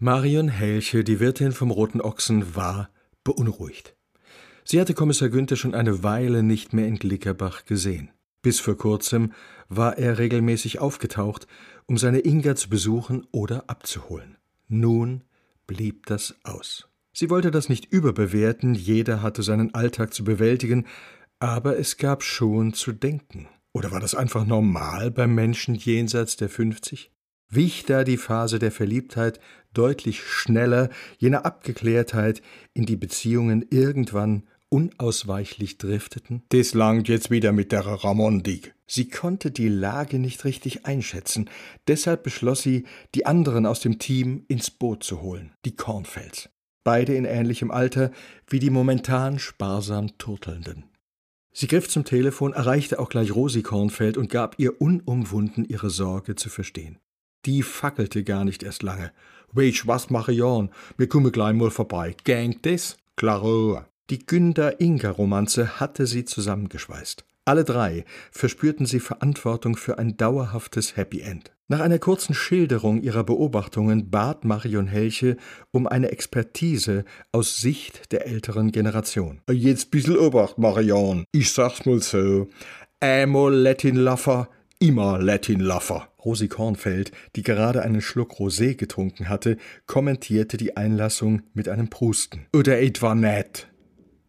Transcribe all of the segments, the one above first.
Marion Helche, die Wirtin vom Roten Ochsen, war beunruhigt. Sie hatte Kommissar Günther schon eine Weile nicht mehr in Glickerbach gesehen. Bis vor kurzem war er regelmäßig aufgetaucht, um seine Inga zu besuchen oder abzuholen. Nun blieb das aus. Sie wollte das nicht überbewerten, jeder hatte seinen Alltag zu bewältigen, aber es gab schon zu denken. Oder war das einfach normal beim Menschen jenseits der 50? Wich da die Phase der Verliebtheit deutlich schneller, jener Abgeklärtheit, in die Beziehungen irgendwann unausweichlich drifteten? Das langt jetzt wieder mit der Ramondik. Sie konnte die Lage nicht richtig einschätzen, deshalb beschloss sie, die anderen aus dem Team ins Boot zu holen, die Kornfels. Beide in ähnlichem Alter wie die momentan sparsam Turtelnden. Sie griff zum Telefon, erreichte auch gleich Rosi Kornfeld und gab ihr unumwunden ihre Sorge zu verstehen. Die fackelte gar nicht erst lange. Weich, was mache Jan? Mir kumme gleich mal vorbei. Gang des? Klaro. Die Günder-Inga-Romanze hatte sie zusammengeschweißt. Alle drei verspürten sie Verantwortung für ein dauerhaftes Happy End. Nach einer kurzen Schilderung ihrer Beobachtungen bat Marion Helche um eine Expertise aus Sicht der älteren Generation. Jetzt bissel Obacht, Marion. Ich sag's mal so. Einmal Latin Laffer, immer Latin Laffer. Rosi Kornfeld, die gerade einen Schluck Rosé getrunken hatte, kommentierte die Einlassung mit einem Prusten. Oder etwa nett.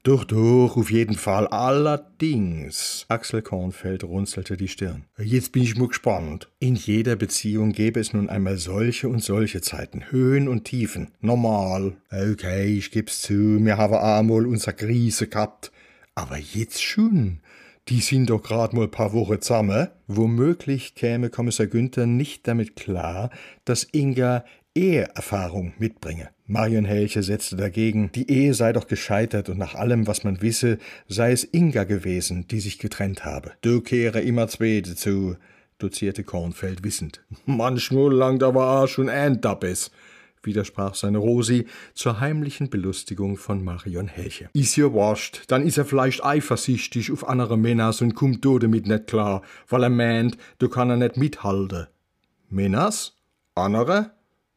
Doch, doch, auf jeden Fall. Allerdings. Axel Kornfeld runzelte die Stirn. Jetzt bin ich mal gespannt. In jeder Beziehung gäbe es nun einmal solche und solche Zeiten, Höhen und Tiefen. Normal. Okay, ich geb's zu, wir haben einmal unser Krise gehabt. Aber jetzt schon. Die sind doch grad mal paar Wochen zusammen. Womöglich käme Kommissar Günther nicht damit klar, dass Inga Eheerfahrung mitbringe. Marion Helche setzte dagegen, die Ehe sei doch gescheitert und nach allem, was man wisse, sei es Inga gewesen, die sich getrennt habe. Du kehre immer zweite zu, dozierte Kornfeld wissend. Manchmal langt aber auch schon ein Dappes, widersprach seine Rosi zur heimlichen Belustigung von Marion Helche. Is ja wascht, dann is er vielleicht eifersüchtig auf andere Männers und kummt do damit net klar, weil er meint, du kann er net mithalten. Männers? Andere?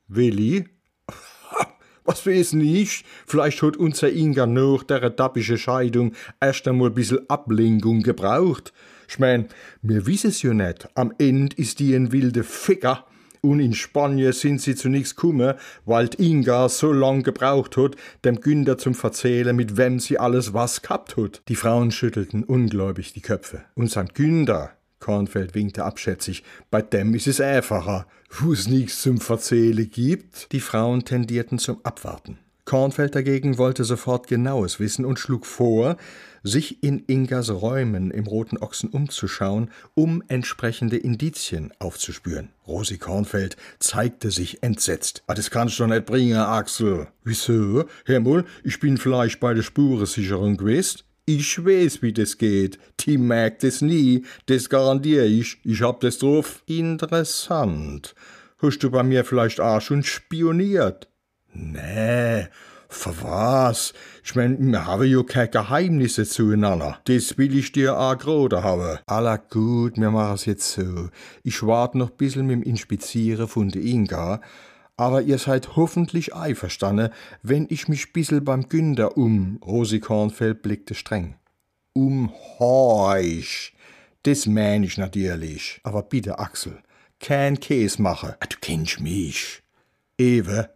Willi? Was weiß nicht, vielleicht hat unser Inga noch der dappische Scheidung erst einmal ein bisschen Ablenkung gebraucht. Ich mein, mir wissen's ja nicht. Am End ist die ein wilde Ficker. Und in Spanien sind sie zu nichts gekommen, weil Inga so lang gebraucht hat, dem Günder zum Verzählen, mit wem sie alles was gehabt hat. Die Frauen schüttelten ungläubig die Köpfe. Und St. Günder, Kornfeld winkte abschätzig. Bei dem ist es einfacher, wo es nichts zum Verzählen gibt. Die Frauen tendierten zum Abwarten. Kornfeld dagegen wollte sofort Genaues wissen und schlug vor, sich in Ingas Räumen im Roten Ochsen umzuschauen, um entsprechende Indizien aufzuspüren. Rosi Kornfeld zeigte sich entsetzt. Ah, das kannst du nicht bringen, Axel. Wieso? Hör mal, ich bin vielleicht bei der Spurensicherung gewesen. Ich weiß, wie das geht. Die merkt es nie, das garantiere ich. Ich hab das drauf. Interessant. Hast du bei mir vielleicht auch schon spioniert? Nee, für was? Ich mein, wir haben ja keine Geheimnisse zueinander. Das will ich dir auch gerade haben. Aller gut, wir machen's jetzt so. Ich warte noch bissel mit dem Inspizieren von der Inga aber ihr seid hoffentlich einverstanden, wenn ich mich bissel beim Günder um. Rosi Kornfeld blickte streng. Um heuch. Das mein ich natürlich. Aber bitte, Axel, kein Käse mache. Ah, du kennst mich. Ewe,